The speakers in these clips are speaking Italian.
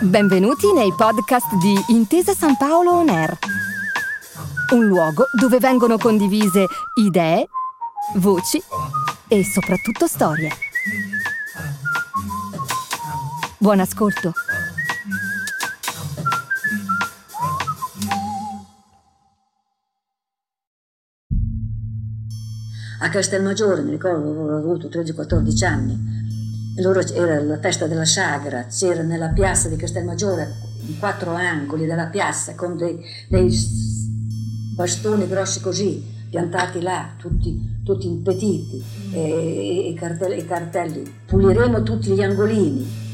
Benvenuti nei podcast di Intesa San Paolo On Air, un luogo dove vengono condivise idee, voci e soprattutto storie. Buon ascolto. A Castelmaggiore, mi ricordo, avevo avuto 13-14 anni, loro era la festa della Sagra, c'era nella piazza di Castelmaggiore, in quattro angoli della piazza, con dei, dei bastoni grossi così, piantati là, tutti, tutti impetiti, e, e, cartelli, cartelli, puliremo tutti gli angolini.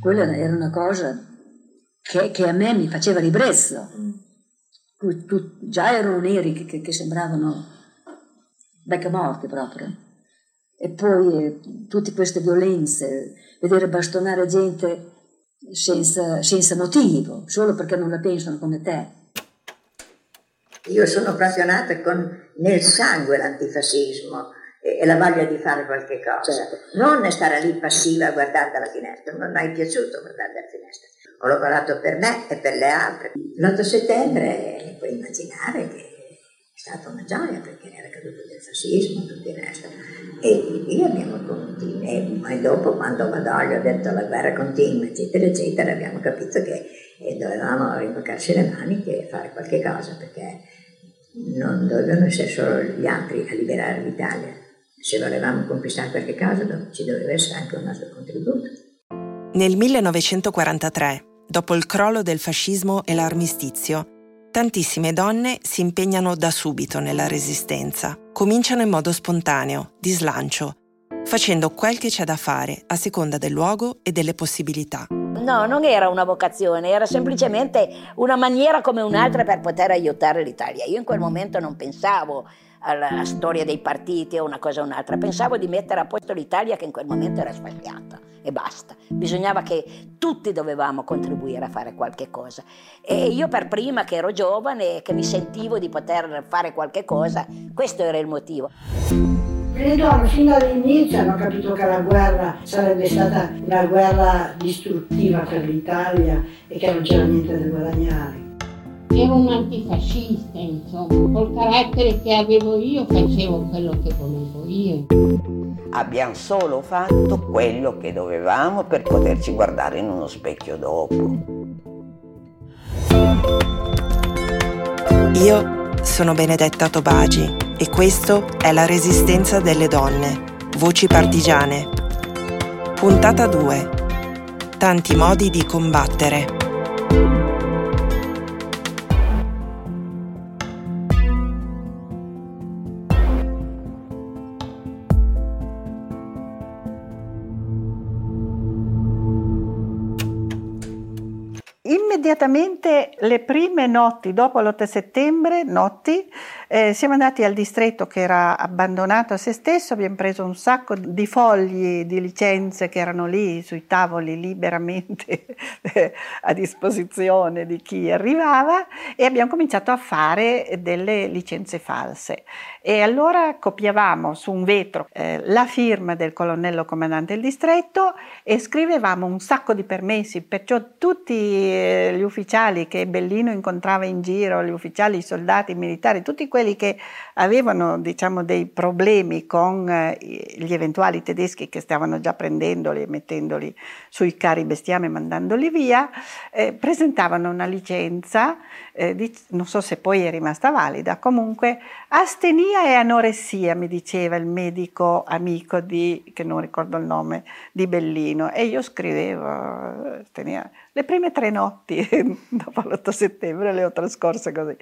Quella era una cosa che, che a me mi faceva ribrezzo. Già erano neri che, che, che sembravano becca morti proprio. E poi eh, tutte queste violenze, vedere bastonare gente senza, senza motivo, solo perché non la pensano come te. Io sono proprio nata con nel sangue l'antifascismo e, la voglia di fare qualche cosa, certo. non stare lì passiva a guardare dalla finestra, non mi è piaciuto guardare dalla finestra. Ho lavorato per me e per le altre. L'8 settembre puoi immaginare che è stata una gioia perché era caduto del fascismo e tutto il resto. E lì abbiamo continuato, e dopo quando Badoglio ha detto la guerra continua, eccetera, eccetera, abbiamo capito che eh, dovevamo rimboccarci le maniche e fare qualche cosa perché non dovevano essere solo gli altri a liberare l'Italia. Se volevamo conquistare qualche cosa ci doveva essere anche un nostro contributo. Nel 1943, dopo il crollo del fascismo e l'armistizio, tantissime donne si impegnano da subito nella resistenza, cominciano in modo spontaneo, di slancio, facendo quel che c'è da fare a seconda del luogo e delle possibilità. No, non era una vocazione, era semplicemente una maniera come un'altra per poter aiutare l'Italia. Io in quel momento non pensavo alla storia dei partiti o una cosa o un'altra, pensavo di mettere a posto l'Italia che in quel momento era sbagliata e basta. Bisognava che tutti dovevamo contribuire a fare qualche cosa. E io per prima che ero giovane e che mi sentivo di poter fare qualche cosa, questo era il motivo. Le donne fin dall'inizio hanno capito che la guerra sarebbe stata una guerra distruttiva per l'Italia e che non c'era niente da guadagnare. Ero un antifascista, insomma, col carattere che avevo io facevo quello che volevo io abbiamo solo fatto quello che dovevamo per poterci guardare in uno specchio dopo. Io sono Benedetta Tobagi e questo è La Resistenza delle Donne, Voci Partigiane. Puntata 2. Tanti modi di combattere. Immediatamente le prime notti dopo l'8 settembre, notti, eh, siamo andati al distretto che era abbandonato a se stesso, abbiamo preso un sacco di fogli di licenze che erano lì sui tavoli liberamente a disposizione di chi arrivava e abbiamo cominciato a fare delle licenze false. E allora copiavamo su un vetro eh, la firma del colonnello comandante del distretto e scrivevamo un sacco di permessi, perciò tutti eh, gli ufficiali che Bellino incontrava in giro, gli ufficiali, i soldati, i militari, tutti quelli che avevano diciamo, dei problemi con eh, gli eventuali tedeschi che stavano già prendendoli e mettendoli sui carri bestiame e mandandoli via, eh, presentavano una licenza, eh, non so se poi è rimasta valida, comunque astenia e anoressia, mi diceva il medico amico di, che non ricordo il nome, di Bellino, e io scrivevo astenia. le prime tre notti dopo l'8 settembre le ho trascorse così.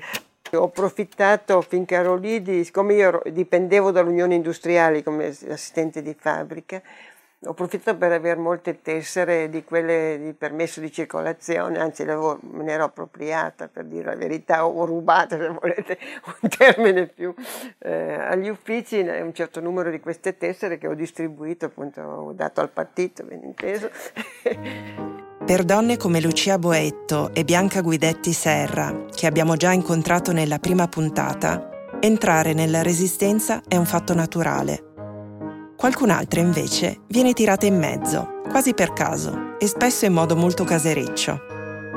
Ho approfittato finché ero lì, di, siccome io dipendevo dall'Unione Industriali come assistente di fabbrica, ho approfittato per avere molte tessere di quelle di permesso di circolazione, anzi me ne ero appropriata per dire la verità, o rubata se volete un termine più, eh, agli uffici un certo numero di queste tessere che ho distribuito, appunto ho dato al partito, ben inteso. Per donne come Lucia Boetto e Bianca Guidetti Serra, che abbiamo già incontrato nella prima puntata, entrare nella resistenza è un fatto naturale Qualcun'altra invece viene tirata in mezzo, quasi per caso, e spesso in modo molto casereccio,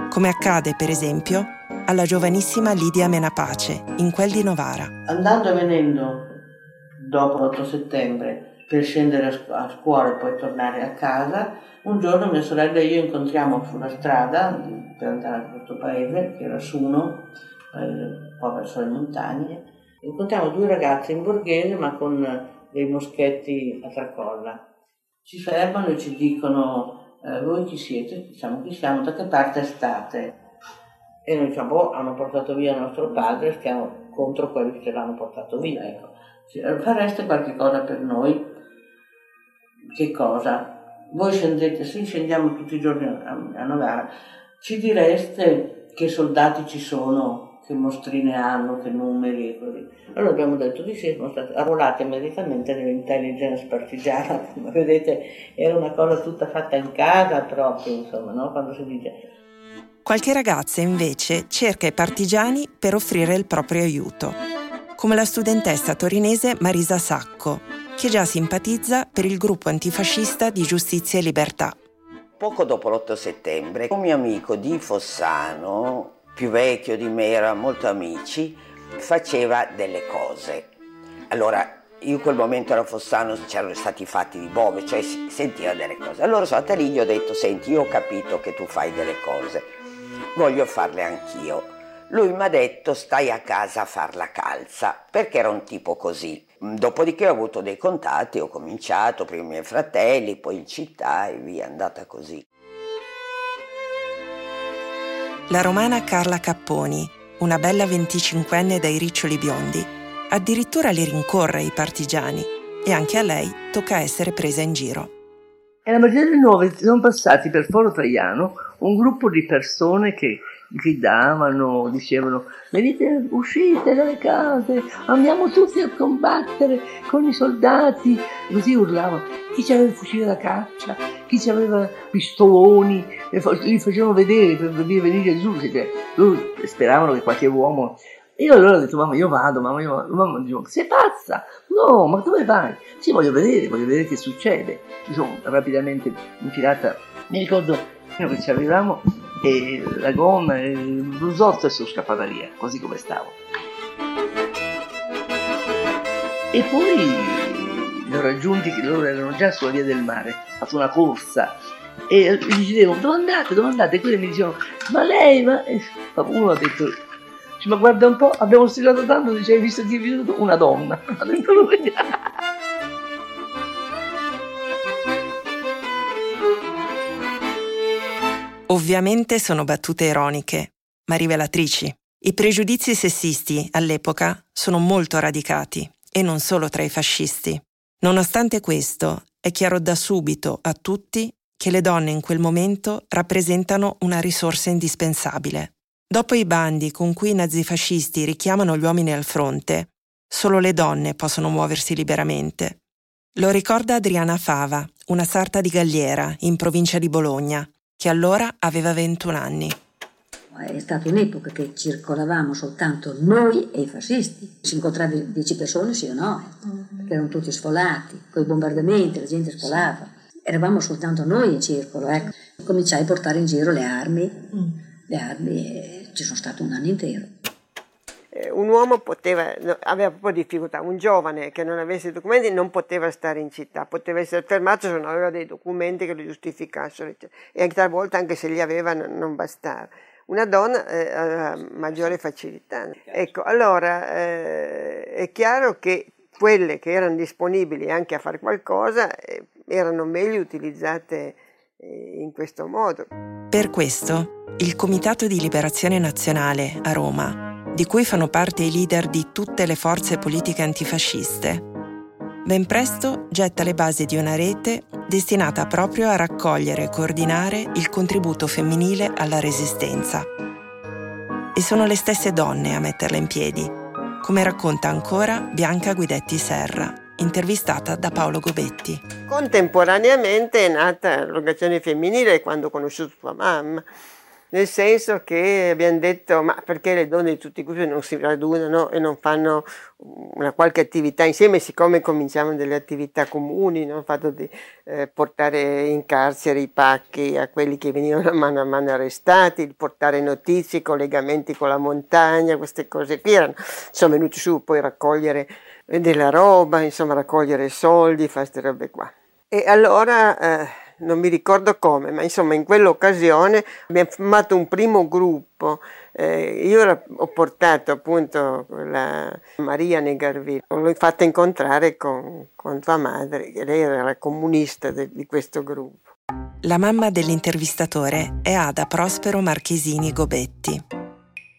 come accade per esempio alla giovanissima Lidia Menapace in quel di Novara. Andando e venendo dopo l'8 settembre per scendere a scuola e poi tornare a casa, un giorno mia sorella e io incontriamo sulla strada per andare a questo paese, che era Suno, un po' verso le montagne, incontriamo due ragazze in borghese ma con dei moschetti a tracolla. Ci fermano e ci dicono eh, voi chi siete? Diciamo chi siamo, da che parte state? E noi diciamo, oh, hanno portato via nostro padre, stiamo contro quelli che l'hanno portato via. Ecco. Fareste qualche cosa per noi? Che cosa? Voi scendete, sì, scendiamo tutti i giorni a, a Novara. Ci direste che soldati ci sono, che mostrine hanno, che numeri e così. Allora abbiamo detto di sì, siamo stati arruolati immediatamente nell'intelligence partigiana, come vedete era una cosa tutta fatta in casa proprio, insomma, no? quando si dice Qualche ragazza invece cerca i partigiani per offrire il proprio aiuto, come la studentessa torinese Marisa Sacco, che già simpatizza per il gruppo antifascista di Giustizia e Libertà. Poco dopo l'8 settembre, un mio amico di Fossano, più vecchio di me, era molto amici, faceva delle cose. Allora, io in quel momento ero a Fossano, c'erano stati fatti di Bove, cioè sentiva delle cose. Allora sono andata lì gli ho detto, senti, io ho capito che tu fai delle cose voglio farle anch'io. Lui mi ha detto stai a casa a far la calza, perché era un tipo così. Dopodiché ho avuto dei contatti, ho cominciato prima i miei fratelli, poi in città e via, è andata così. La romana Carla Capponi, una bella 25enne dai riccioli biondi, addirittura li rincorre i partigiani e anche a lei tocca essere presa in giro. E la mattina del 9 sono passati per Foro Traiano un gruppo di persone che gridavano, dicevano venite, uscite dalle case, andiamo tutti a combattere con i soldati, così urlavano. Chi aveva il fucile da caccia, chi aveva pistoloni, li facevano vedere per venire giù, speravano che qualche uomo io allora ho detto, mamma, io vado, mamma, io vado. Mamma dice, sei pazza? No, ma dove vai? Sì, voglio vedere, voglio vedere che succede. Mi sono rapidamente infilata, mi ricordo che ci arrivavamo e la gonna e il blusotto e sono scappata via, così come stavo. E poi li ho raggiunti, loro erano già sulla via del mare, ho fatto una corsa e gli dicevo dove andate, dove andate? E quelli mi dicevano ma lei, ma... uno ha detto ma guarda un po', abbiamo studiato tanto, dice, hai visto venuto? Una donna. Ovviamente sono battute ironiche, ma rivelatrici. I pregiudizi sessisti all'epoca sono molto radicati, e non solo tra i fascisti. Nonostante questo, è chiaro da subito a tutti che le donne in quel momento rappresentano una risorsa indispensabile. Dopo i bandi con cui i nazifascisti richiamano gli uomini al fronte, solo le donne possono muoversi liberamente. Lo ricorda Adriana Fava, una sarta di Galliera, in provincia di Bologna, che allora aveva 21 anni. È stata un'epoca che circolavamo soltanto noi e i fascisti. Si incontrava 10 persone, sì o no, eh, perché erano tutti sfolati, con i bombardamenti, la gente scolava. Eravamo soltanto noi in circolo, ecco. Cominciai a portare in giro le armi. Le armi e ci sono stato un anno intero. Eh, un uomo poteva, aveva proprio difficoltà, un giovane che non avesse documenti non poteva stare in città, poteva essere fermato se non aveva dei documenti che lo giustificassero, e anche talvolta anche se li aveva non bastava. Una donna eh, aveva maggiore facilità. Ecco, allora eh, è chiaro che quelle che erano disponibili anche a fare qualcosa eh, erano meglio utilizzate eh, in questo modo. Per questo, il Comitato di Liberazione Nazionale a Roma, di cui fanno parte i leader di tutte le forze politiche antifasciste, ben presto getta le basi di una rete destinata proprio a raccogliere e coordinare il contributo femminile alla resistenza. E sono le stesse donne a metterla in piedi, come racconta ancora Bianca Guidetti Serra, intervistata da Paolo Gobetti. Contemporaneamente è nata l'organizzazione femminile quando ho conosciuto tua mamma. Nel senso che abbiamo detto ma perché le donne di tutti i gruppi non si radunano e non fanno una qualche attività insieme, siccome cominciavano delle attività comuni, no? fatto di eh, portare in carcere i pacchi a quelli che venivano mano a mano arrestati, portare notizie, collegamenti con la montagna, queste cose qui erano, sono venuti su poi raccogliere della roba, insomma raccogliere soldi, fare queste robe qua. E allora... Eh, non mi ricordo come, ma insomma in quell'occasione abbiamo formato un primo gruppo. Eh, io ho portato appunto la Maria Negarville, l'ho fatta incontrare con, con tua madre, lei era la comunista de, di questo gruppo. La mamma dell'intervistatore è Ada Prospero Marchesini Gobetti.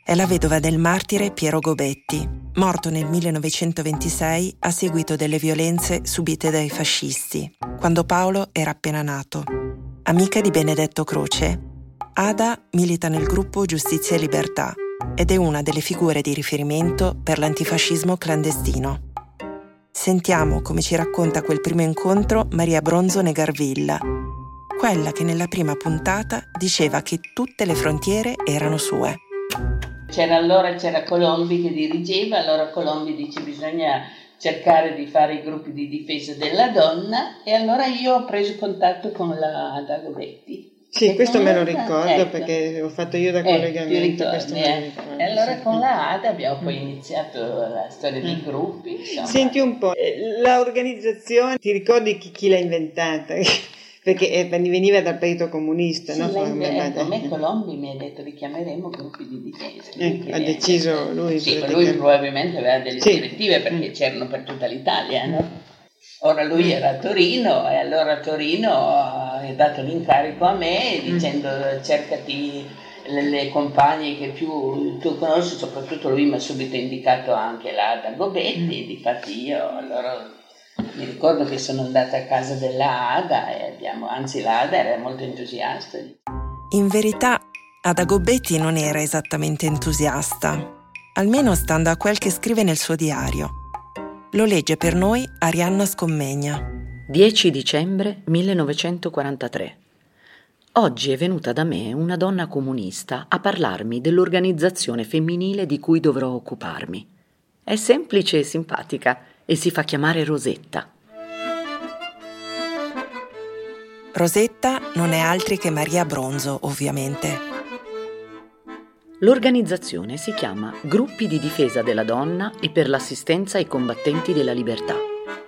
È la vedova del martire Piero Gobetti, morto nel 1926 a seguito delle violenze subite dai fascisti, quando Paolo era appena nato. Amica di Benedetto Croce, Ada milita nel gruppo Giustizia e Libertà ed è una delle figure di riferimento per l'antifascismo clandestino. Sentiamo come ci racconta quel primo incontro Maria Bronzo Negarvilla, quella che nella prima puntata diceva che tutte le frontiere erano sue. C'era allora c'era Colombi che dirigeva, allora Colombi dice bisogna cercare di fare i gruppi di difesa della donna e allora io ho preso contatto con la Ada Gobetti. Sì, questo me lo ricordo ecco. perché ho fatto io da ecco, collegamento. Ritorni, eh. E allora con la Ada abbiamo poi iniziato la storia dei mm. gruppi. Insomma. Senti un po', eh, l'organizzazione, ti ricordi chi, chi l'ha inventata? perché eh, veniva dal partito comunista. Sì, no? Lei, a me Colombi mi ha detto li chiameremo gruppi di difesa. Ecco, ha deciso lui. Sì, lui probabilmente aveva delle sì. direttive perché mm. c'erano per tutta l'Italia, no? Ora lui era a Torino e allora a Torino ha dato l'incarico a me mm. dicendo cercati le, le, compagne che più tu conosci, soprattutto lui mi ha subito indicato anche la Gobetti, mm. difatti io allora mi ricordo che sono andata a casa della Ada e abbiamo, anzi la Ada era molto entusiasta. In verità Ada Gobetti non era esattamente entusiasta, almeno stando a quel che scrive nel suo diario. Lo legge per noi Arianna Scommegna. 10 dicembre 1943. Oggi è venuta da me una donna comunista a parlarmi dell'organizzazione femminile di cui dovrò occuparmi. È semplice e simpatica e si fa chiamare Rosetta. Rosetta non è altri che Maria Bronzo, ovviamente. L'organizzazione si chiama Gruppi di difesa della donna e per l'assistenza ai combattenti della libertà.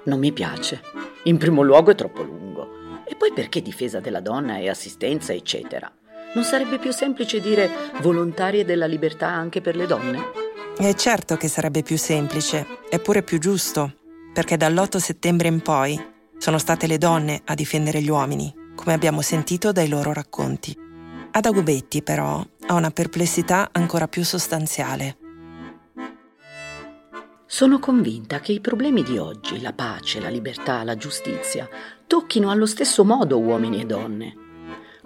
Non mi piace. In primo luogo è troppo lungo. E poi perché difesa della donna e assistenza, eccetera? Non sarebbe più semplice dire volontarie della libertà anche per le donne? È certo che sarebbe più semplice, eppure più giusto, perché dall'8 settembre in poi sono state le donne a difendere gli uomini, come abbiamo sentito dai loro racconti. Ada Gobetti, però, ha una perplessità ancora più sostanziale. Sono convinta che i problemi di oggi, la pace, la libertà, la giustizia, tocchino allo stesso modo uomini e donne.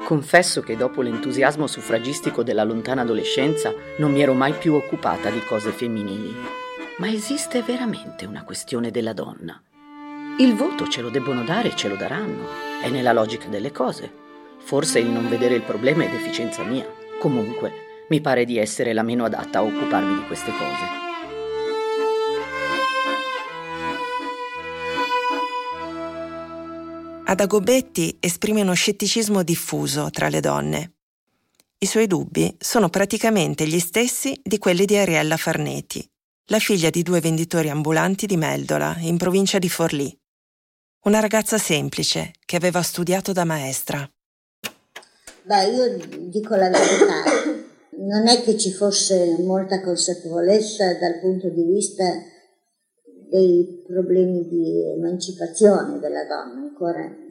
Confesso che dopo l'entusiasmo suffragistico della lontana adolescenza non mi ero mai più occupata di cose femminili. Ma esiste veramente una questione della donna? Il voto ce lo debbono dare e ce lo daranno. È nella logica delle cose. Forse il non vedere il problema è deficienza mia. Comunque, mi pare di essere la meno adatta a occuparmi di queste cose. Ada Gobetti esprime uno scetticismo diffuso tra le donne. I suoi dubbi sono praticamente gli stessi di quelli di Ariella Farneti, la figlia di due venditori ambulanti di Meldola, in provincia di Forlì. Una ragazza semplice che aveva studiato da maestra. Beh, io dico la verità, non è che ci fosse molta consapevolezza dal punto di vista dei problemi di emancipazione della donna, ancora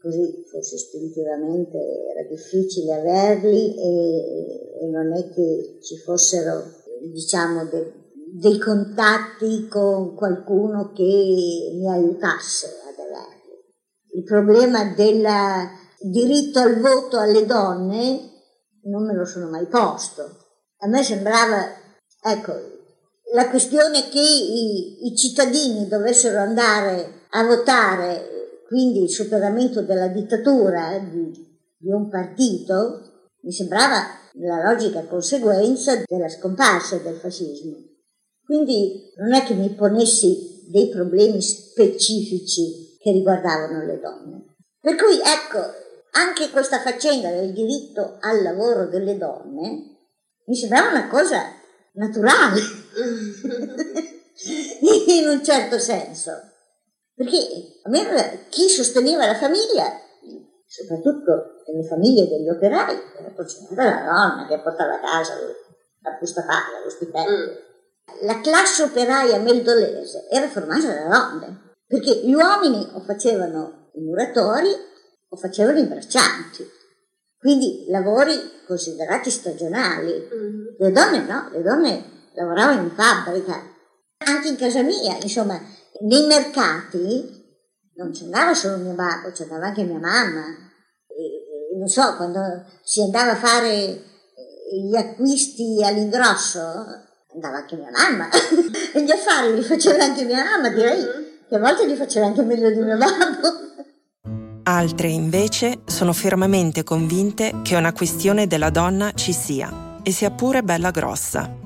così forse istintivamente era difficile averli e, e non è che ci fossero diciamo de, dei contatti con qualcuno che mi aiutasse ad averli. Il problema del diritto al voto alle donne non me lo sono mai posto. A me sembrava, ecco, la questione che i, i cittadini dovessero andare a votare quindi il superamento della dittatura di, di un partito, mi sembrava la logica conseguenza della scomparsa del fascismo. Quindi non è che mi ponessi dei problemi specifici che riguardavano le donne. Per cui ecco, anche questa faccenda del diritto al lavoro delle donne mi sembrava una cosa naturale, in un certo senso. Perché a me chi sosteneva la famiglia, soprattutto nelle famiglie degli operai, era la donna che portava a casa la busta paga, lo stipendio. Mm. La classe operaia meldolese era formata da donne, perché gli uomini o facevano i muratori o facevano i braccianti, quindi lavori considerati stagionali. Mm. Le donne no, le donne lavoravano in fabbrica, anche in casa mia, insomma, nei mercati non ci andava solo mio babbo, ci andava anche mia mamma. E, non so, quando si andava a fare gli acquisti all'ingrosso, andava anche mia mamma. e gli affari li faceva anche mia mamma, direi che a volte li faceva anche meglio di mio babbo. Altre invece sono fermamente convinte che una questione della donna ci sia e sia pure bella grossa.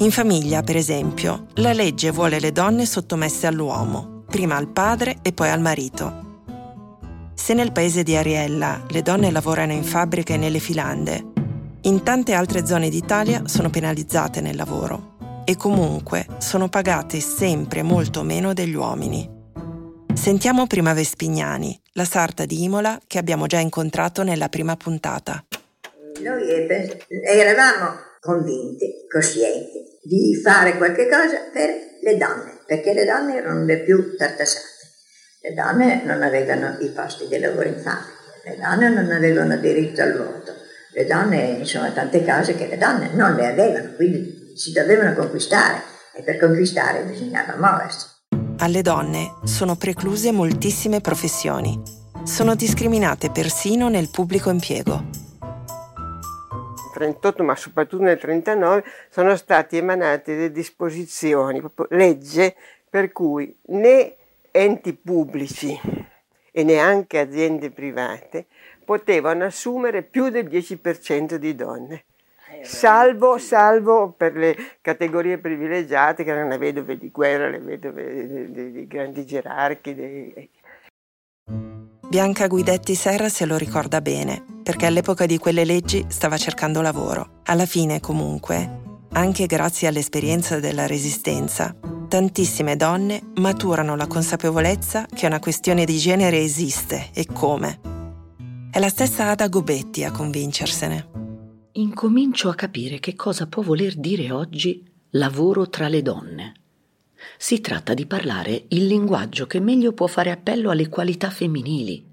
In famiglia, per esempio, la legge vuole le donne sottomesse all'uomo, prima al padre e poi al marito. Se nel paese di Ariella le donne lavorano in fabbriche e nelle filande, in tante altre zone d'Italia sono penalizzate nel lavoro e comunque sono pagate sempre molto meno degli uomini. Sentiamo prima Vespignani, la sarta di Imola che abbiamo già incontrato nella prima puntata. Noi eravamo convinti, coscienti, di fare qualche cosa per le donne, perché le donne erano le più tartassate. Le donne non avevano i posti di lavoro in fabbrica, le donne non avevano diritto al voto, le donne, insomma, tante cose che le donne non le avevano, quindi si dovevano conquistare e per conquistare bisognava muoversi. Alle donne sono precluse moltissime professioni. Sono discriminate persino nel pubblico impiego. 38 ma soprattutto nel 39 sono state emanate delle disposizioni, proprio legge per cui né enti pubblici e neanche aziende private potevano assumere più del 10% di donne. Salvo, salvo, per le categorie privilegiate che erano le vedove di guerra, le vedove dei grandi gerarchi. Dei... Bianca Guidetti Serra se lo ricorda bene, perché all'epoca di quelle leggi stava cercando lavoro. Alla fine, comunque, anche grazie all'esperienza della resistenza, tantissime donne maturano la consapevolezza che una questione di genere esiste e come. È la stessa Ada Gobetti a convincersene. Incomincio a capire che cosa può voler dire oggi lavoro tra le donne. Si tratta di parlare il linguaggio che meglio può fare appello alle qualità femminili,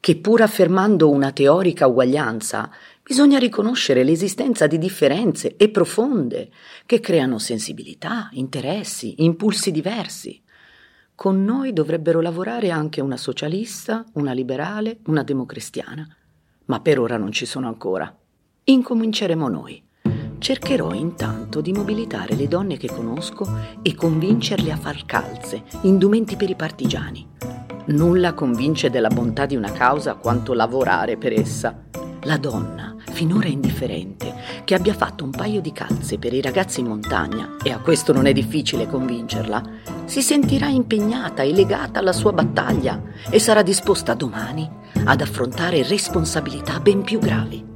che pur affermando una teorica uguaglianza, bisogna riconoscere l'esistenza di differenze e profonde che creano sensibilità, interessi, impulsi diversi. Con noi dovrebbero lavorare anche una socialista, una liberale, una democristiana, ma per ora non ci sono ancora. Incominceremo noi. Cercherò intanto di mobilitare le donne che conosco e convincerle a far calze, indumenti per i partigiani. Nulla convince della bontà di una causa quanto lavorare per essa. La donna, finora indifferente, che abbia fatto un paio di calze per i ragazzi in montagna, e a questo non è difficile convincerla, si sentirà impegnata e legata alla sua battaglia e sarà disposta domani ad affrontare responsabilità ben più gravi.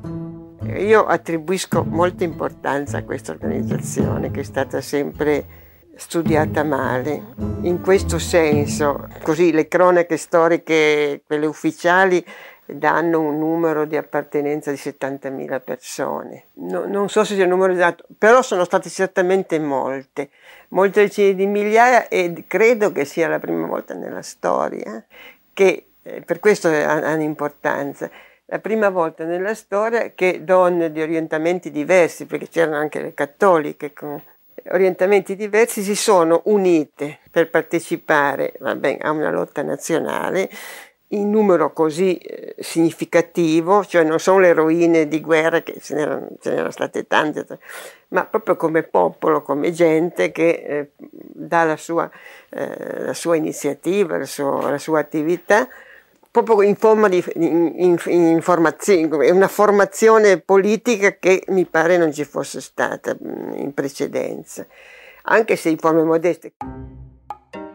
Io attribuisco molta importanza a questa organizzazione che è stata sempre studiata male. In questo senso, così le cronache storiche, quelle ufficiali, danno un numero di appartenenza di 70.000 persone. No, non so se sia il numero esatto, però sono state certamente molte, molte decine di migliaia e credo che sia la prima volta nella storia che eh, per questo hanno importanza la prima volta nella storia che donne di orientamenti diversi, perché c'erano anche le cattoliche con orientamenti diversi, si sono unite per partecipare vabbè, a una lotta nazionale in numero così eh, significativo, cioè non sono le eroine di guerra, che ce n'erano, ce n'erano state tante, ma proprio come popolo, come gente che eh, dà la sua, eh, la sua iniziativa, la sua, la sua attività proprio in forma di in, in, informazione, una formazione politica che mi pare non ci fosse stata in precedenza, anche se in forme modeste.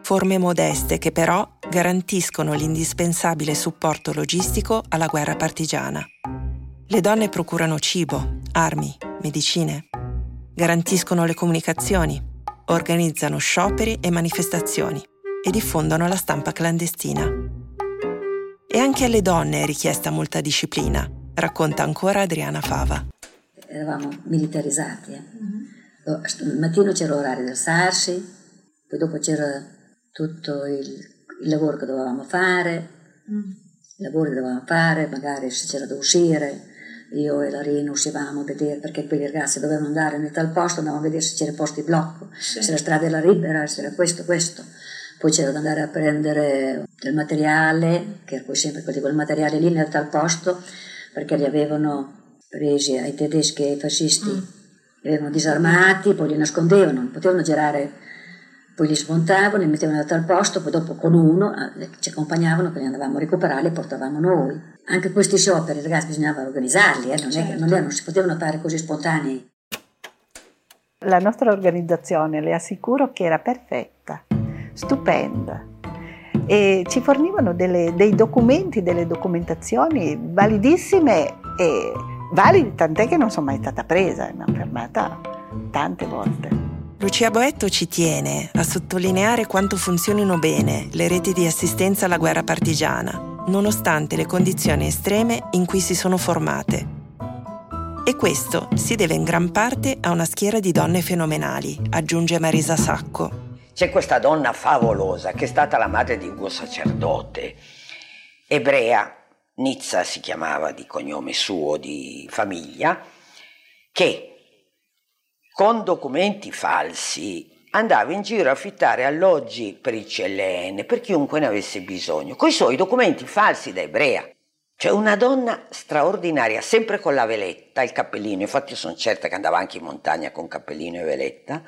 Forme modeste che però garantiscono l'indispensabile supporto logistico alla guerra partigiana. Le donne procurano cibo, armi, medicine, garantiscono le comunicazioni, organizzano scioperi e manifestazioni e diffondono la stampa clandestina. E anche alle donne è richiesta molta disciplina, racconta ancora Adriana Fava. Eravamo militarizzati. Eh? Mm-hmm. Il mattino c'era l'orario di alzarsi, poi dopo c'era tutto il, il lavoro che dovevamo fare, mm. il lavoro che dovevamo fare, magari se c'era da uscire, io e la Rina uscivamo a vedere perché quei ragazzi dovevano andare in tal posto, andavamo a vedere se c'era posti di blocco, sì. se la strada era libera, se era questo, questo. Poi c'era da andare a prendere del materiale, che era poi sempre quel materiale lì nel tal posto, perché li avevano presi ai tedeschi e ai fascisti, mm. li avevano disarmati, poi li nascondevano, non potevano girare poi li smontavano, li mettevano da tal posto, poi dopo con uno eh, ci accompagnavano, poi li andavamo a recuperare e li portavamo noi. Anche questi scioperi, ragazzi, bisognava organizzarli, eh, non, certo. è, non, è, non si potevano fare così spontanei. La nostra organizzazione, le assicuro che era perfetta, stupenda. E ci fornivano delle, dei documenti, delle documentazioni validissime e validi, tant'è che non sono mai stata presa, mi hanno fermata tante volte. Lucia Boetto ci tiene a sottolineare quanto funzionino bene le reti di assistenza alla guerra partigiana, nonostante le condizioni estreme in cui si sono formate. E questo si deve in gran parte a una schiera di donne fenomenali, aggiunge Marisa Sacco. C'è questa donna favolosa che è stata la madre di Ugo Sacerdote, ebrea, Nizza si chiamava di cognome suo, di famiglia, che con documenti falsi andava in giro a affittare alloggi per il CLN, per chiunque ne avesse bisogno, con i suoi documenti falsi da ebrea. Cioè una donna straordinaria, sempre con la veletta, il cappellino, infatti sono certa che andava anche in montagna con cappellino e veletta.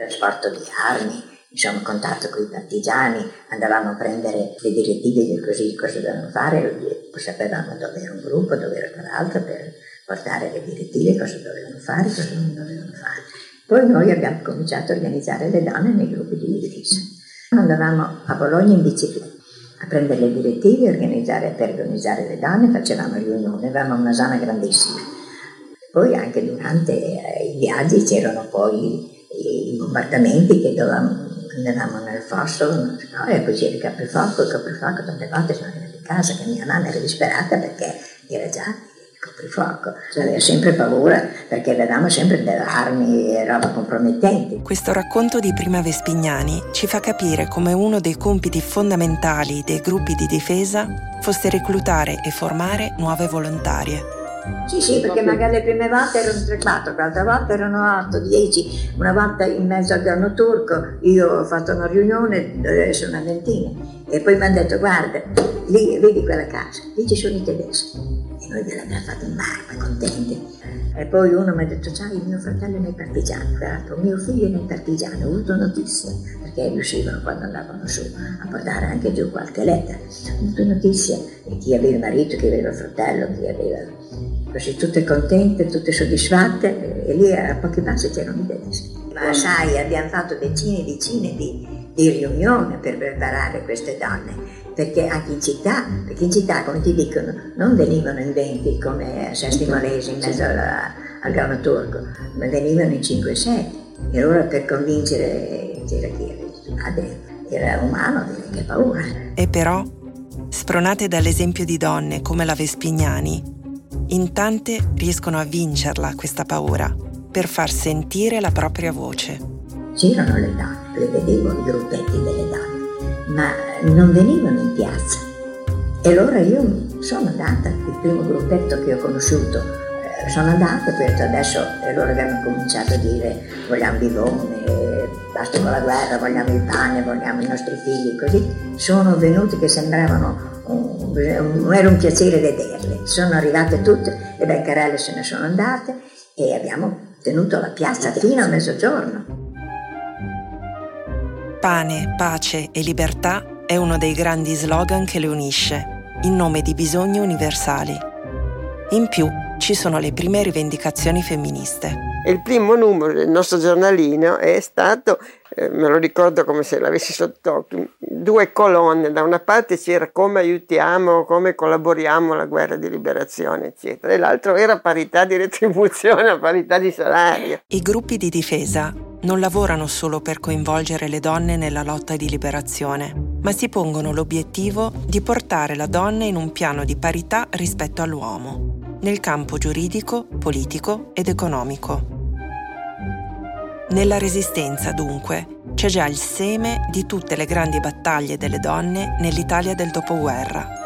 Trasporto di armi, insomma contatto con i partigiani, andavamo a prendere le direttive di così cosa dovevano fare, sapevamo dove era un gruppo, dove era quell'altro per portare le direttive, cosa dovevano fare, cosa non dovevano fare. Poi noi abbiamo cominciato a organizzare le donne nei gruppi di difesa. Andavamo a Bologna in bicicletta a prendere le direttive organizzare, per organizzare le donne, facevamo riunioni, avevamo una zona grandissima. Poi anche durante eh, i viaggi c'erano poi i, bombardamenti che dovevamo, andavamo nel fosso, no, e poi c'era il caprifuoco, il caprifuoco tante volte sono arrivati a casa che mia mamma era disperata perché era già coprifuoco, cioè, aveva sempre paura perché avevamo sempre delle armi e roba compromettenti. Questo racconto di Prima Vespignani ci fa capire come uno dei compiti fondamentali dei gruppi di difesa fosse reclutare e formare nuove volontarie. Sì, sì, perché magari le prime volte erano 3-4, l'altra volta erano 8-10, una volta in mezzo al giorno turco io ho fatto una riunione, adesso una ventina, e poi mi hanno detto guarda, lì vedi quella casa, lì ci sono i tedeschi. Noi gliel'abbiamo fatto in barba, contenti. E poi uno mi ha detto, sai, mio fratello è nei partigiani, l'altro mio figlio è nei partigiani, ho avuto notizie, perché riuscivano quando andavano su a portare anche giù qualche lettera. Avuto notizie di chi aveva il marito, chi aveva il fratello, chi aveva... Così tutte contente, tutte soddisfatte, e lì a pochi passi c'erano i tedeschi. Ma sai, abbiamo fatto decine e decine di, di riunioni per preparare queste donne perché anche in città, perché in città, come ti dicono, non venivano in 20 come a Sesti Malesi in mezzo alla, al Gauno Turco, ma venivano in 5-7. E allora per convincere c'era chi era, era umano, che paura. E però, spronate dall'esempio di donne come la Vespignani, in tante riescono a vincerla questa paura per far sentire la propria voce. C'erano le donne, le vedevo i gruppetti delle donne ma non venivano in piazza. E allora io sono andata, il primo gruppetto che ho conosciuto, sono andata, poi adesso e loro avevano cominciato a dire vogliamo bidone, basta con la guerra, vogliamo il pane, vogliamo i nostri figli, così. Sono venuti che sembravano un, un, era un piacere vederle. Sono arrivate tutte, le beccarelle se ne sono andate e abbiamo tenuto la piazza fino a mezzogiorno. Pane, pace e libertà è uno dei grandi slogan che le unisce, in nome di bisogni universali. In più ci sono le prime rivendicazioni femministe. Il primo numero del nostro giornalino è stato, eh, me lo ricordo come se l'avessi sott'occhio, due colonne, da una parte c'era come aiutiamo, come collaboriamo alla guerra di liberazione, eccetera, e l'altro era parità di retribuzione, parità di salario. I gruppi di difesa non lavorano solo per coinvolgere le donne nella lotta di liberazione, ma si pongono l'obiettivo di portare la donna in un piano di parità rispetto all'uomo nel campo giuridico, politico ed economico. Nella Resistenza, dunque, c'è già il seme di tutte le grandi battaglie delle donne nell'Italia del dopoguerra.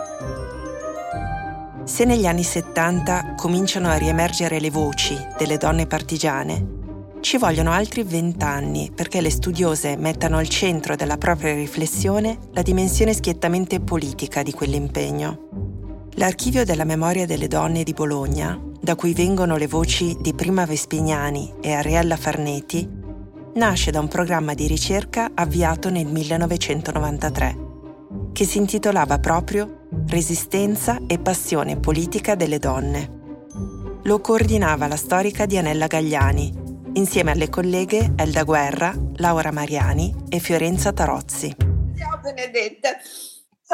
Se negli anni 70 cominciano a riemergere le voci delle donne partigiane, ci vogliono altri vent'anni perché le studiose mettano al centro della propria riflessione la dimensione schiettamente politica di quell'impegno. L'archivio della memoria delle donne di Bologna, da cui vengono le voci di Prima Vespignani e Ariella Farneti, nasce da un programma di ricerca avviato nel 1993, che si intitolava proprio Resistenza e passione politica delle donne. Lo coordinava la storica Dianella Gagliani, insieme alle colleghe Elda Guerra, Laura Mariani e Fiorenza Tarozzi. Ciao Benedetta!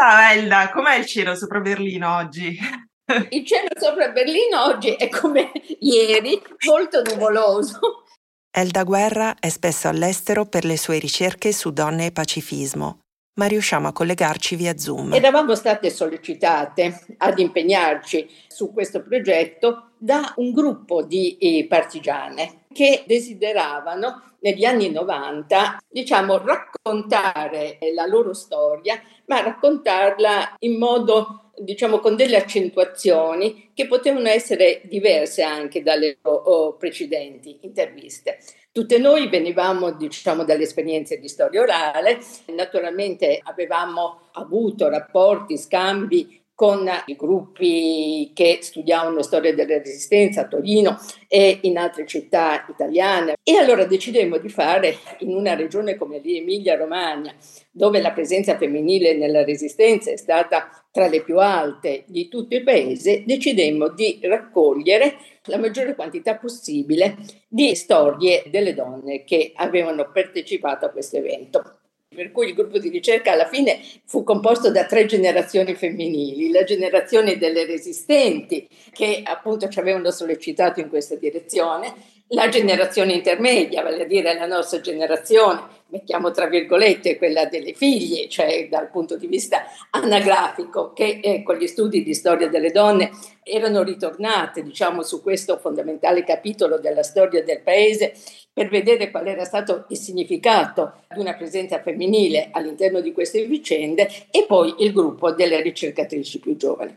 Ciao Elda, com'è il cielo sopra Berlino oggi? Il cielo sopra Berlino oggi è come ieri, molto nuvoloso. Elda Guerra è spesso all'estero per le sue ricerche su donne e pacifismo, ma riusciamo a collegarci via Zoom. Eravamo state sollecitate ad impegnarci su questo progetto da un gruppo di eh, partigiane che desideravano negli anni 90, diciamo, raccontare la loro storia, ma raccontarla in modo, diciamo, con delle accentuazioni che potevano essere diverse anche dalle loro precedenti interviste. Tutte noi venivamo, diciamo, dalle esperienze di storia orale, naturalmente avevamo avuto rapporti, scambi con i gruppi che studiavano storia della resistenza a Torino e in altre città italiane. E allora decidemmo di fare in una regione come l'Emilia Romagna, dove la presenza femminile nella resistenza è stata tra le più alte di tutto il paese, decidemmo di raccogliere la maggiore quantità possibile di storie delle donne che avevano partecipato a questo evento per cui il gruppo di ricerca alla fine fu composto da tre generazioni femminili, la generazione delle resistenti che appunto ci avevano sollecitato in questa direzione, la generazione intermedia, vale a dire la nostra generazione, mettiamo tra virgolette quella delle figlie, cioè dal punto di vista anagrafico, che eh, con gli studi di storia delle donne erano ritornate diciamo su questo fondamentale capitolo della storia del paese per vedere qual era stato il significato di una presenza femminile all'interno di queste vicende e poi il gruppo delle ricercatrici più giovani.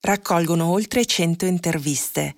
Raccolgono oltre 100 interviste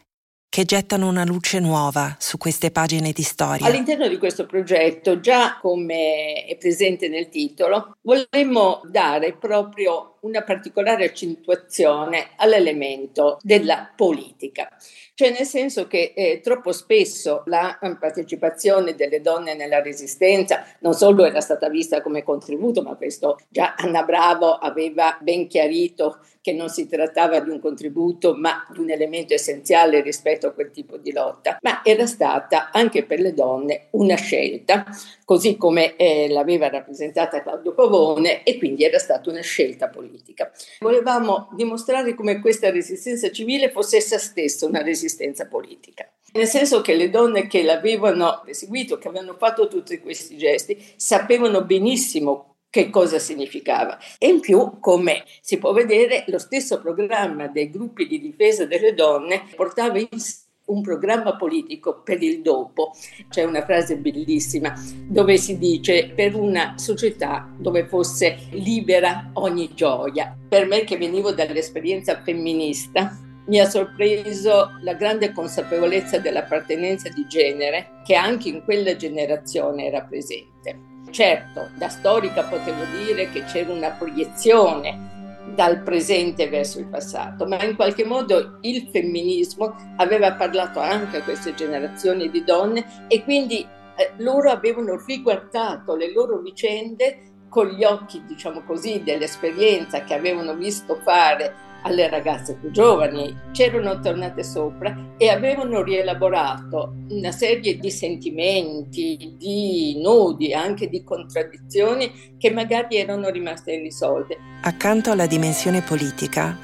che gettano una luce nuova su queste pagine di storia. All'interno di questo progetto, già come è presente nel titolo, volemmo dare proprio una particolare accentuazione all'elemento della politica. Cioè nel senso che eh, troppo spesso la eh, partecipazione delle donne nella resistenza non solo era stata vista come contributo, ma questo già Anna Bravo aveva ben chiarito che non si trattava di un contributo, ma di un elemento essenziale rispetto a quel tipo di lotta, ma era stata anche per le donne una scelta, così come eh, l'aveva rappresentata Claudio Pavone e quindi era stata una scelta politica. Volevamo dimostrare come questa resistenza civile fosse essa stessa una resistenza politica. Nel senso che le donne che l'avevano eseguito, che avevano fatto tutti questi gesti, sapevano benissimo che cosa significava. E in più, come si può vedere, lo stesso programma dei gruppi di difesa delle donne portava in sé un programma politico per il dopo. C'è una frase bellissima dove si dice per una società dove fosse libera ogni gioia. Per me che venivo dall'esperienza femminista, mi ha sorpreso la grande consapevolezza dell'appartenenza di genere che anche in quella generazione era presente. Certo, da storica potevo dire che c'era una proiezione dal presente verso il passato, ma in qualche modo il femminismo aveva parlato anche a queste generazioni di donne e quindi eh, loro avevano riguardato le loro vicende con gli occhi, diciamo così, dell'esperienza che avevano visto fare alle ragazze più giovani, c'erano tornate sopra e avevano rielaborato una serie di sentimenti, di nodi, anche di contraddizioni che magari erano rimaste irrisolte. Accanto alla dimensione politica,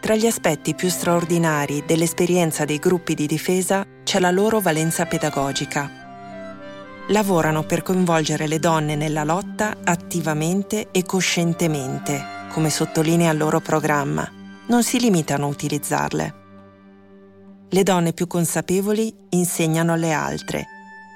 tra gli aspetti più straordinari dell'esperienza dei gruppi di difesa c'è la loro valenza pedagogica. Lavorano per coinvolgere le donne nella lotta attivamente e coscientemente, come sottolinea il loro programma non si limitano a utilizzarle. Le donne più consapevoli insegnano alle altre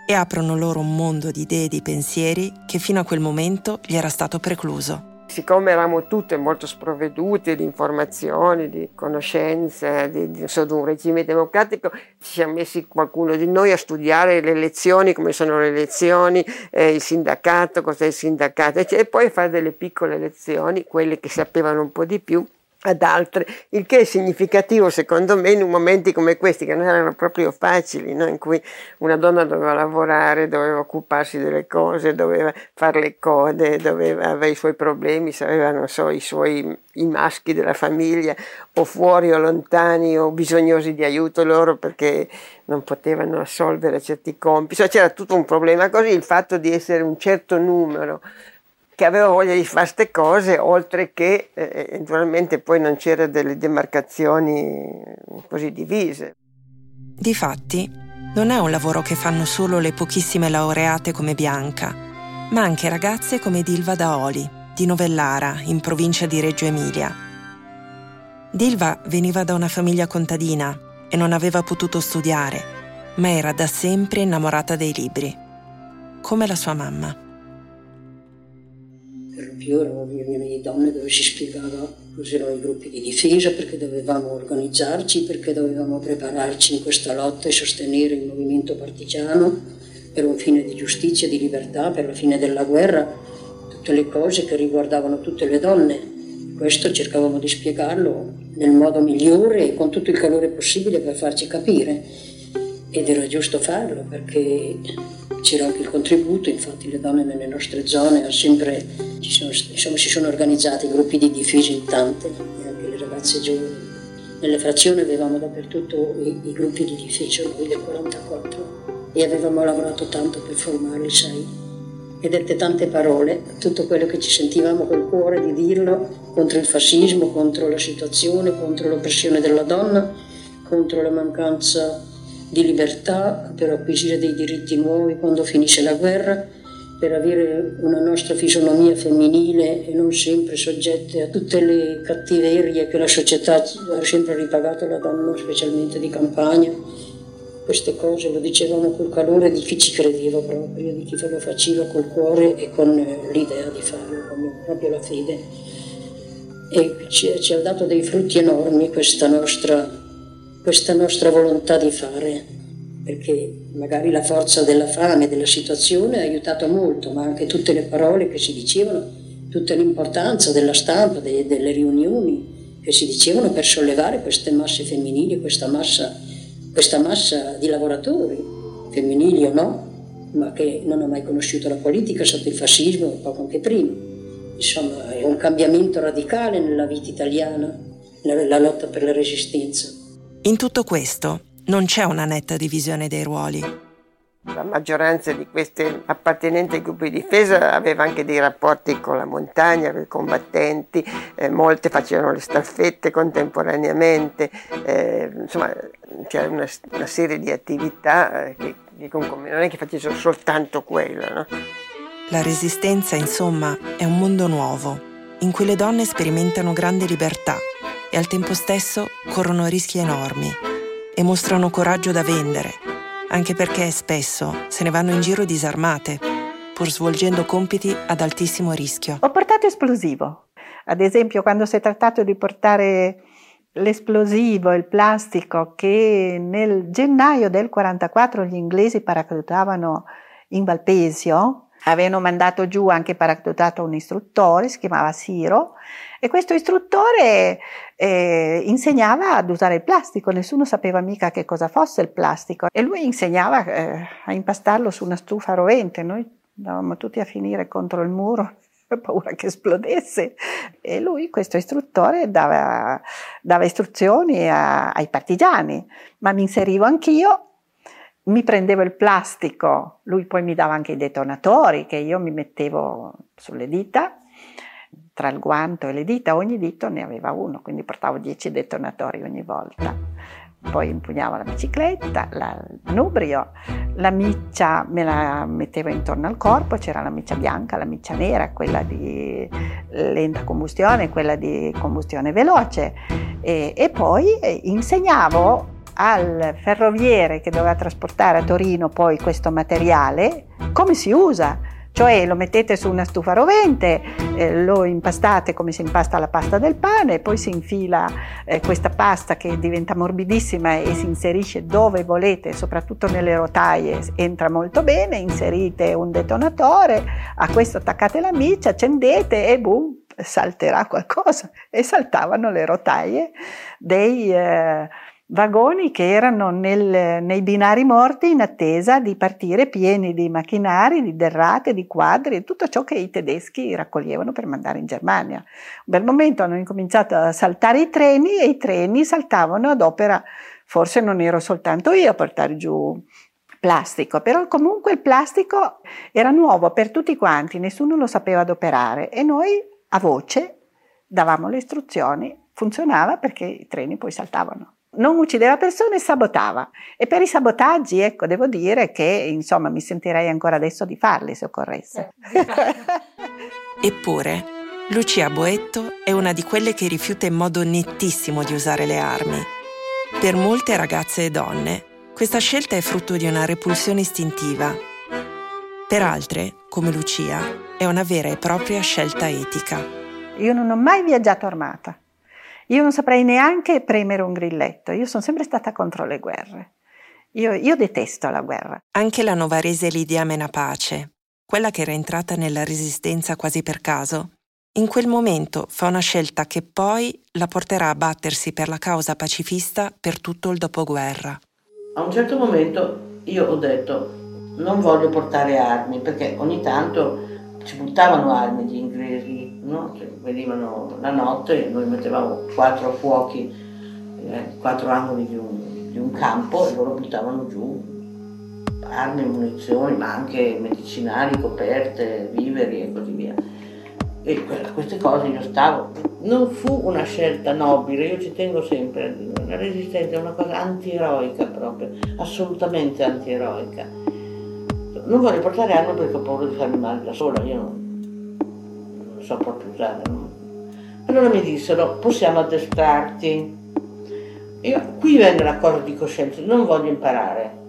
e aprono loro un mondo di idee e di pensieri che fino a quel momento gli era stato precluso. Siccome eravamo tutte molto sprovvedute di informazioni, di conoscenze, di, di, so, di un regime democratico, ci siamo messi qualcuno di noi a studiare le elezioni, come sono le elezioni, eh, il sindacato, cos'è il sindacato, e poi fare delle piccole lezioni, quelle che sapevano un po' di più, ad altre, il che è significativo secondo me in momenti come questi che non erano proprio facili, no? in cui una donna doveva lavorare, doveva occuparsi delle cose, doveva fare le code, doveva, avere i suoi problemi, aveva non so, i suoi i maschi della famiglia o fuori o lontani o bisognosi di aiuto loro perché non potevano assolvere certi compiti, cioè, c'era tutto un problema così, il fatto di essere un certo numero che aveva voglia di fare queste cose, oltre che eh, eventualmente poi non c'erano delle demarcazioni così divise. Difatti, non è un lavoro che fanno solo le pochissime laureate come Bianca, ma anche ragazze come Dilva Daoli, di Novellara, in provincia di Reggio Emilia. Dilva veniva da una famiglia contadina e non aveva potuto studiare, ma era da sempre innamorata dei libri, come la sua mamma più erano riunioni di donne dove si spiegava cos'erano i gruppi di difesa, perché dovevamo organizzarci, perché dovevamo prepararci in questa lotta e sostenere il movimento partigiano per un fine di giustizia, di libertà, per la fine della guerra, tutte le cose che riguardavano tutte le donne. Questo cercavamo di spiegarlo nel modo migliore e con tutto il calore possibile per farci capire. Ed era giusto farlo perché c'era anche il contributo, infatti le donne nelle nostre zone sempre, sono, insomma, si sono organizzati gruppi di difesa in tante, anche le ragazze giovani. Nelle frazioni avevamo dappertutto i, i gruppi di difesa, noi del 44, e avevamo lavorato tanto per formarli, sai. E dette tante parole, tutto quello che ci sentivamo col cuore di dirlo contro il fascismo, contro la situazione, contro l'oppressione della donna, contro la mancanza di libertà per acquisire dei diritti nuovi quando finisce la guerra, per avere una nostra fisonomia femminile e non sempre soggette a tutte le cattiverie che la società ha sempre ripagato alla donna, specialmente di campagna. Queste cose lo dicevamo col calore di chi ci credeva proprio, di chi lo faceva col cuore e con l'idea di farlo, con proprio la fede. E ci, ci ha dato dei frutti enormi questa nostra questa nostra volontà di fare, perché magari la forza della fame, della situazione ha aiutato molto, ma anche tutte le parole che si dicevano, tutta l'importanza della stampa, de, delle riunioni che si dicevano per sollevare queste masse femminili, questa massa, questa massa di lavoratori, femminili o no, ma che non ha mai conosciuto la politica sotto il fascismo, poco anche prima. Insomma, è un cambiamento radicale nella vita italiana, la, la lotta per la resistenza. In tutto questo non c'è una netta divisione dei ruoli. La maggioranza di queste appartenenti ai gruppi di difesa aveva anche dei rapporti con la montagna, con i combattenti, eh, molte facevano le staffette contemporaneamente, eh, insomma c'era una, una, serie di attività eh, che, che non è che facessero soltanto quella. No? La resistenza, insomma, è un mondo nuovo, in cui le donne sperimentano grande libertà e al tempo stesso corrono rischi enormi e mostrano coraggio da vendere, anche perché spesso se ne vanno in giro disarmate, pur svolgendo compiti ad altissimo rischio. Ho portato esplosivo. Ad esempio, quando si è trattato di portare l'esplosivo, il plastico che nel gennaio del 44 gli inglesi paracadutavano in Valpesio, avevano mandato giù anche paracadutato un istruttore, si chiamava Siro, e questo istruttore eh, insegnava ad usare il plastico, nessuno sapeva mica che cosa fosse il plastico. E lui insegnava eh, a impastarlo su una stufa rovente, noi andavamo tutti a finire contro il muro paura che esplodesse. E lui, questo istruttore, dava, dava istruzioni a, ai partigiani, ma mi inserivo anch'io mi prendevo il plastico, lui poi mi dava anche i detonatori che io mi mettevo sulle dita, tra il guanto e le dita, ogni dito ne aveva uno, quindi portavo 10 detonatori ogni volta. Poi impugnavo la bicicletta, la, il nubrio, la miccia me la mettevo intorno al corpo, c'era la miccia bianca, la miccia nera, quella di lenta combustione, quella di combustione veloce e, e poi eh, insegnavo al ferroviere che doveva trasportare a Torino poi questo materiale come si usa. Cioè lo mettete su una stufa rovente, eh, lo impastate come si impasta la pasta del pane, poi si infila eh, questa pasta che diventa morbidissima e si inserisce dove volete, soprattutto nelle rotaie, entra molto bene, inserite un detonatore, a questo attaccate la miccia, accendete e boom, salterà qualcosa. E saltavano le rotaie dei... Eh, vagoni che erano nel, nei binari morti in attesa di partire pieni di macchinari, di derrate, di quadri e tutto ciò che i tedeschi raccoglievano per mandare in Germania. Un bel momento hanno incominciato a saltare i treni e i treni saltavano ad opera, forse non ero soltanto io a portare giù plastico, però comunque il plastico era nuovo per tutti quanti, nessuno lo sapeva adoperare e noi a voce davamo le istruzioni, funzionava perché i treni poi saltavano non uccideva persone, sabotava. E per i sabotaggi, ecco, devo dire che insomma mi sentirei ancora adesso di farli se occorresse. Eppure, Lucia Boetto è una di quelle che rifiuta in modo nettissimo di usare le armi. Per molte ragazze e donne, questa scelta è frutto di una repulsione istintiva. Per altre, come Lucia, è una vera e propria scelta etica. Io non ho mai viaggiato armata. Io non saprei neanche premere un grilletto, io sono sempre stata contro le guerre. Io, io detesto la guerra. Anche la novarese Lidia Menapace, quella che era entrata nella resistenza quasi per caso, in quel momento fa una scelta che poi la porterà a battersi per la causa pacifista per tutto il dopoguerra. A un certo momento io ho detto non voglio portare armi perché ogni tanto ci buttavano armi gli inglesi, no? cioè, venivano la notte e noi mettevamo quattro fuochi, eh, quattro angoli di un, di un, campo e loro buttavano giù armi, munizioni, ma anche medicinali, coperte, viveri e così via. E queste cose io stavo. Non fu una scelta nobile, io ci tengo sempre. La resistenza è una cosa antieroica proprio, assolutamente antieroica non voglio portare armi perché ho paura di farmi male da sola, io non, non so proprio usare. Allora mi dissero, possiamo addestrarti. Io, qui venne la cosa di coscienza, non voglio imparare.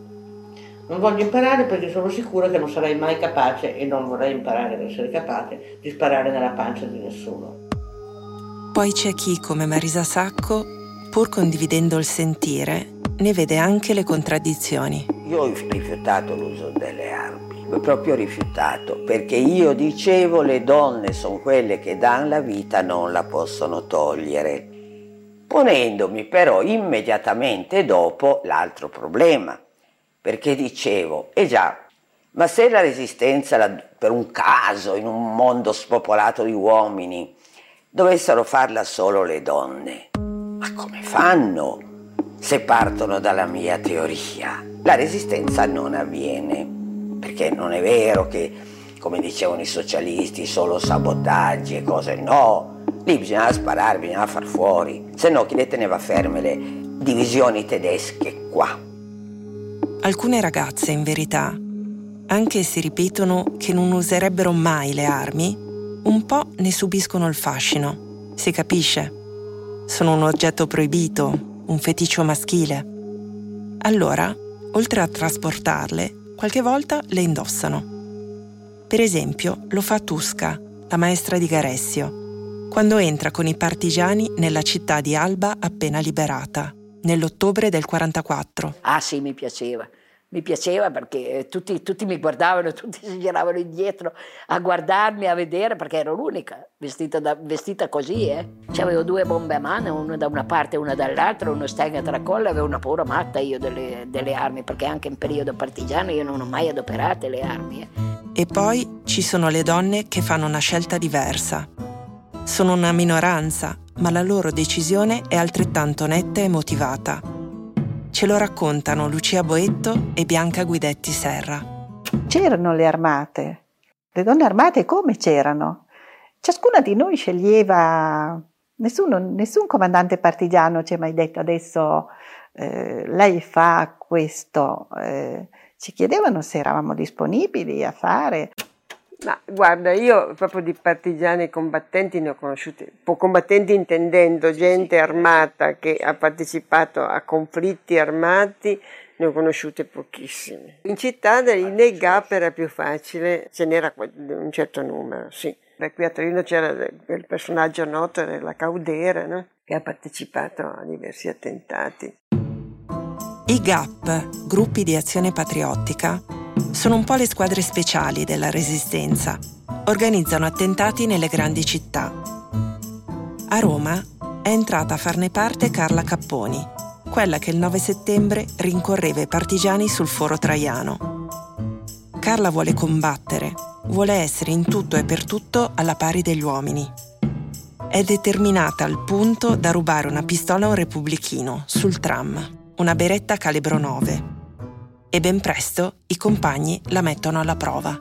Non voglio imparare perché sono sicura che non sarai mai capace e non vorrei imparare ad essere capace di sparare nella pancia di nessuno. Poi c'è chi, come Marisa Sacco, pur condividendo il sentire, ne vede anche le contraddizioni. Io ho rifiutato l'uso delle armi, proprio rifiutato, perché io dicevo le donne sono quelle che danno la vita, non la possono togliere, ponendomi però immediatamente dopo l'altro problema, perché dicevo, eh già, ma se la resistenza per un caso in un mondo spopolato di uomini dovessero farla solo le donne, ma come fanno? se partono dalla mia teoria. La resistenza non avviene, perché non è vero che, come dicevano i socialisti, solo sabotaggi e cose, no, lì bisognava sparare, bisognava far fuori, se no chi le teneva ferme le divisioni tedesche qua. Alcune ragazze, in verità, anche se ripetono che non userebbero mai le armi, un po' ne subiscono il fascino. Si capisce. Sono un oggetto proibito, un feticcio maschile. Allora, oltre a trasportarle, qualche volta le indossano. Per esempio, lo fa Tusca, la maestra di Garessio, quando entra con i partigiani nella città di Alba appena liberata, nell'ottobre del 44. Ah sì, mi piaceva mi piaceva perché tutti, tutti, mi guardavano, tutti si giravano indietro a guardarmi, a vedere, perché ero l'unica vestita, da, vestita così. Eh. Avevo due bombe a mano, una da una parte e una dall'altra, uno stang a tracolla, avevo una paura matta io delle, delle, armi, perché anche in periodo partigiano io non ho mai adoperate le armi. Eh. E poi ci sono le donne che fanno una scelta diversa. Sono una minoranza, ma la loro decisione è altrettanto netta e motivata. Ce lo raccontano Lucia Boetto e Bianca Guidetti Serra. C'erano le armate, le donne armate come c'erano? Ciascuna di noi sceglieva, nessuno, nessun comandante partigiano ci ha mai detto adesso eh, lei fa questo, eh, ci chiedevano se eravamo disponibili a fare. Ma guarda, io proprio di partigiani combattenti ne ho conosciuti, combattenti intendendo gente armata che ha partecipato a conflitti armati, ne ho conosciute pochissime. In città nei GAP era più facile, ce n'era un certo numero, sì. Da qui a Torino c'era il personaggio noto della Caudera, no? che ha partecipato a diversi attentati. I GAP, gruppi di azione patriottica, sono un po' le squadre speciali della resistenza. Organizzano attentati nelle grandi città. A Roma è entrata a farne parte Carla Capponi, quella che il 9 settembre rincorreva i partigiani sul foro traiano. Carla vuole combattere, vuole essere in tutto e per tutto alla pari degli uomini. È determinata al punto da rubare una pistola a un repubblichino sul tram, una beretta calibro 9 e ben presto i compagni la mettono alla prova.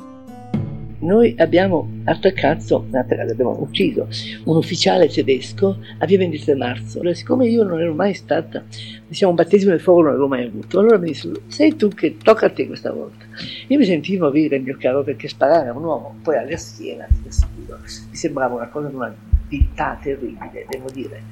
Noi abbiamo attaccato, abbiamo ucciso un ufficiale tedesco a via 23 marzo. Allora, siccome io non ero mai stata, diciamo, un battesimo del fuoco non l'avevo mai avuto, allora mi disse, sei tu che tocca a te questa volta. Io mi sentivo vivere il mio caro perché sparare a un uomo poi alla schiena, mi sembrava una cosa di una viltà terribile, devo dire.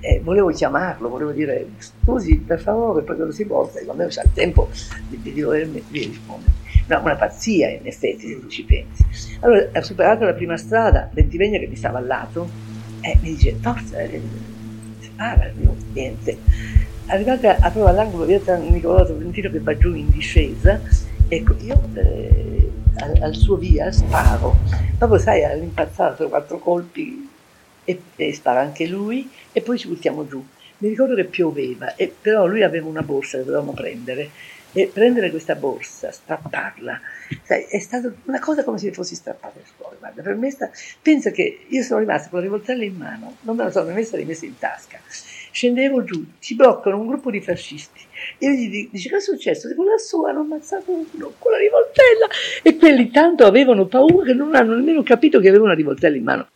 Eh, volevo chiamarlo, volevo dire scusi per favore, poi quando si volta, a me c'è il tempo di, di, di dovermi rispondere. No, una pazzia in effetti, se tu ci pensi. Allora, ho superato la prima strada, Ventivegna che mi stava al lato, e mi dice, forza, eh, spara, no, niente. Arrivata a prova all'angolo via San Nicolò Tolentino che va giù in discesa, ecco, io eh, al, al, suo via sparo. Dopo sai, all'impazzato, quattro colpi e, e spara anche lui e poi ci buttiamo giù. Mi ricordo che pioveva, e, però lui aveva una borsa che dovevamo prendere e prendere questa borsa, strapparla, sai, è stata una cosa come se fossi strappata fuori. Guarda, per me sta... pensa che io sono rimasta con la rivoltella in mano, non me la sono messa rimessa in tasca. Scendevo giù, ci bloccano un gruppo di fascisti. Io gli dico, che è successo? Dico, lassù hanno ammazzato uno con la rivoltella. E quelli tanto avevano paura che non hanno nemmeno capito che avevo una rivoltella in mano.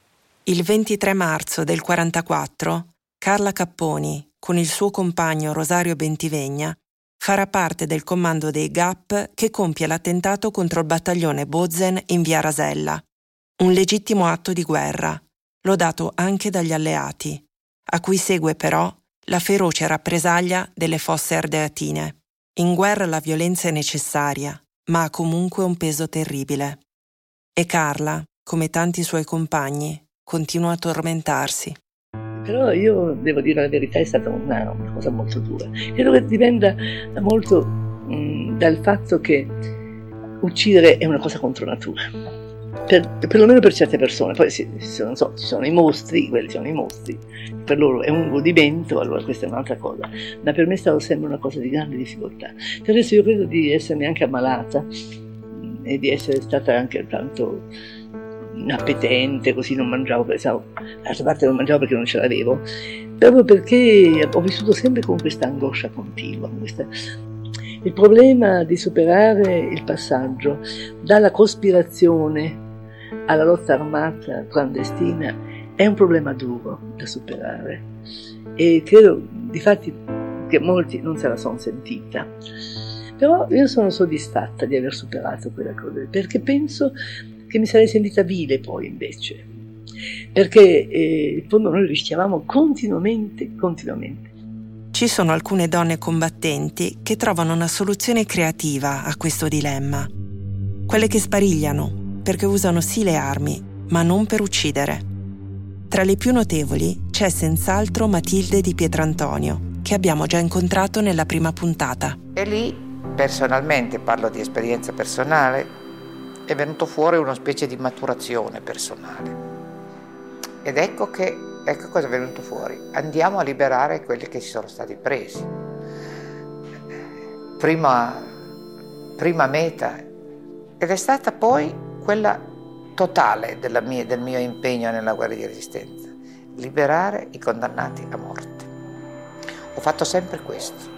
Il 23 marzo del 44, Carla Capponi, con il suo compagno Rosario Bentivegna, farà parte del comando dei GAP che compie l'attentato contro il battaglione Bozen in via Rasella. Un legittimo atto di guerra, lodato anche dagli alleati, a cui segue però la feroce rappresaglia delle fosse ardeatine. In guerra la violenza è necessaria, ma ha comunque un peso terribile. E Carla, come tanti suoi compagni, continua a tormentarsi. Però io devo dire la verità, è stata una, una cosa molto dura. Credo che dipenda molto mh, dal fatto che uccidere è una cosa contro natura. Per, perlomeno per certe persone, poi sì, non so, ci sono i mostri, quelli sono i mostri, per loro è un godimento, allora questa è un'altra cosa, ma per me è stata sempre una cosa di grande difficoltà. Per adesso io credo di essermi anche ammalata e di essere stata anche tanto inappetente, così non mangiavo, pensavo, d'altra parte non mangiavo perché non ce l'avevo, proprio perché ho vissuto sempre con questa angoscia continua. Questa... Il problema di superare il passaggio dalla cospirazione alla lotta armata clandestina è un problema duro da superare e credo difatti che molti non se la sono sentita. Però io sono soddisfatta di aver superato quella cosa, perché penso che mi sarei sentita vile poi invece, perché eh, in fondo noi rischiavamo continuamente, continuamente. Ci sono alcune donne combattenti che trovano una soluzione creativa a questo dilemma. Quelle che sparigliano, perché usano sì le armi, ma non per uccidere. Tra le più notevoli c'è senz'altro Matilde di Pietrantonio, che abbiamo già incontrato nella prima puntata. E lì, personalmente, parlo di esperienza personale, è venuto fuori una specie di maturazione personale. Ed ecco che, ecco cosa è venuto fuori. Andiamo a liberare quelli che si sono stati presi. Prima, prima meta. Ed è stata poi quella totale mia, del mio impegno nella guerra di resistenza, liberare i condannati a morte. Ho fatto sempre questo,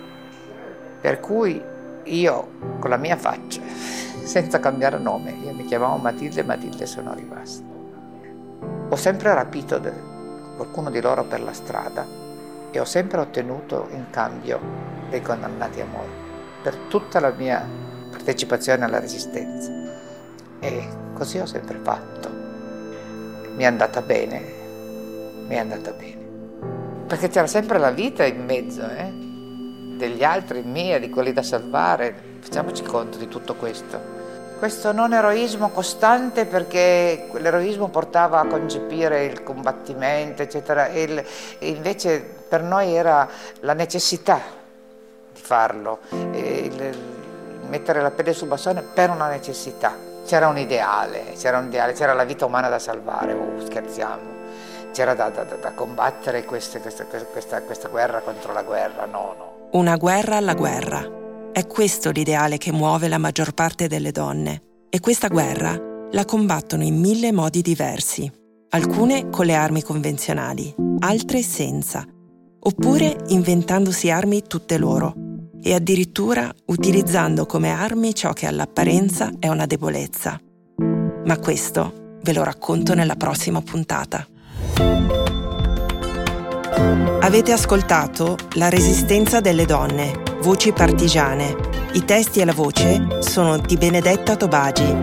per cui io con la mia faccia, senza cambiare nome, io mi chiamavo Matilde e Matilde sono rimasta. Ho sempre rapito qualcuno di loro per la strada e ho sempre ottenuto in cambio dei condannati a morte per tutta la mia partecipazione alla resistenza. E così ho sempre fatto. Mi è andata bene, mi è andata bene. Perché c'era sempre la vita in mezzo, eh? degli altri, mia, di quelli da salvare. Facciamoci conto di tutto questo. Questo non eroismo costante perché l'eroismo portava a concepire il combattimento, eccetera, e invece per noi era la necessità di farlo, il, mettere la pelle sul bastone per una necessità. C'era un ideale, c'era un ideale, c'era la vita umana da salvare, oh, scherziamo c'era da, da, da combattere queste, queste, questa, questa guerra contro la guerra, no, no. Una guerra alla guerra. È questo l'ideale che muove la maggior parte delle donne. E questa guerra la combattono in mille modi diversi. Alcune con le armi convenzionali, altre senza. Oppure inventandosi armi tutte loro. E addirittura utilizzando come armi ciò che all'apparenza è una debolezza. Ma questo ve lo racconto nella prossima puntata. Avete ascoltato La resistenza delle donne, voci partigiane. I testi e la voce sono di Benedetta Tobagi.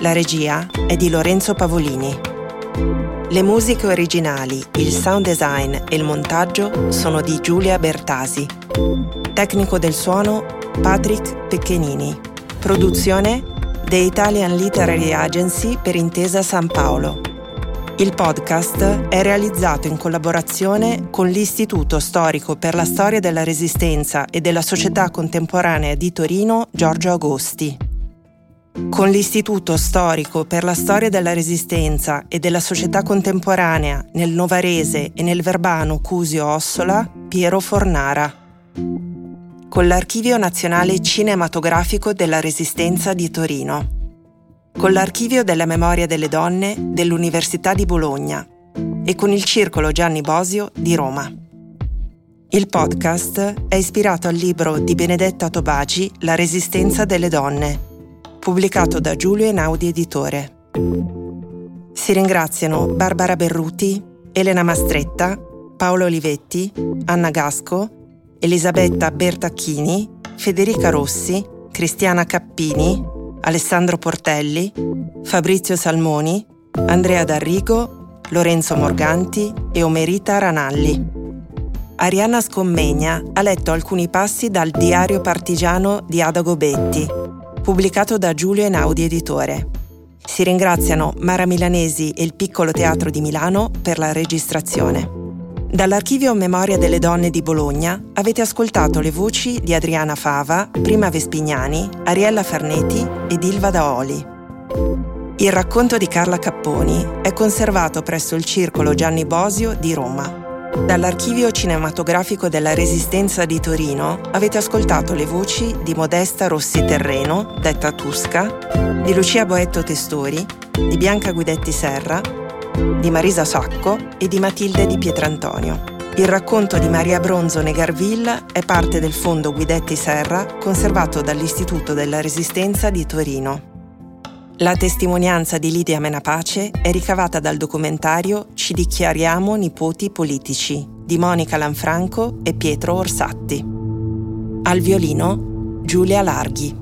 La regia è di Lorenzo Pavolini. Le musiche originali, il sound design e il montaggio sono di Giulia Bertasi. Tecnico del suono Patrick Pecchenini. Produzione The Italian Literary Agency per Intesa San Paolo. Il podcast è realizzato in collaborazione con l'Istituto Storico per la Storia della Resistenza e della Società Contemporanea di Torino Giorgio Agosti. Con l'Istituto Storico per la Storia della Resistenza e della Società Contemporanea nel Novarese e nel Verbano Cusio Ossola Piero Fornara. Con l'Archivio Nazionale Cinematografico della Resistenza di Torino con l'Archivio della Memoria delle Donne dell'Università di Bologna e con il Circolo Gianni Bosio di Roma. Il podcast è ispirato al libro di Benedetta Tobaci La resistenza delle donne, pubblicato da Giulio Einaudi Editore. Si ringraziano Barbara Berruti, Elena Mastretta, Paolo Olivetti, Anna Gasco, Elisabetta Bertacchini, Federica Rossi, Cristiana Cappini, Alessandro Portelli, Fabrizio Salmoni, Andrea D'Arrigo, Lorenzo Morganti e Omerita Ranalli. Arianna Scommegna ha letto alcuni passi dal Diario partigiano di Ada Gobetti, pubblicato da Giulio Einaudi Editore. Si ringraziano Mara Milanesi e il Piccolo Teatro di Milano per la registrazione. Dall'archivio Memoria delle Donne di Bologna avete ascoltato le voci di Adriana Fava, Prima Vespignani, Ariella Farneti ed Ilva Daoli. Il racconto di Carla Capponi è conservato presso il Circolo Gianni Bosio di Roma. Dall'archivio cinematografico della Resistenza di Torino avete ascoltato le voci di Modesta Rossi Terreno, detta Tusca, di Lucia Boetto Testori, di Bianca Guidetti Serra di Marisa Sacco e di Matilde di Pietrantonio. Il racconto di Maria Bronzo Negarville è parte del fondo Guidetti Serra conservato dall'Istituto della Resistenza di Torino. La testimonianza di Lidia Menapace è ricavata dal documentario Ci dichiariamo nipoti politici di Monica Lanfranco e Pietro Orsatti. Al violino Giulia Larghi.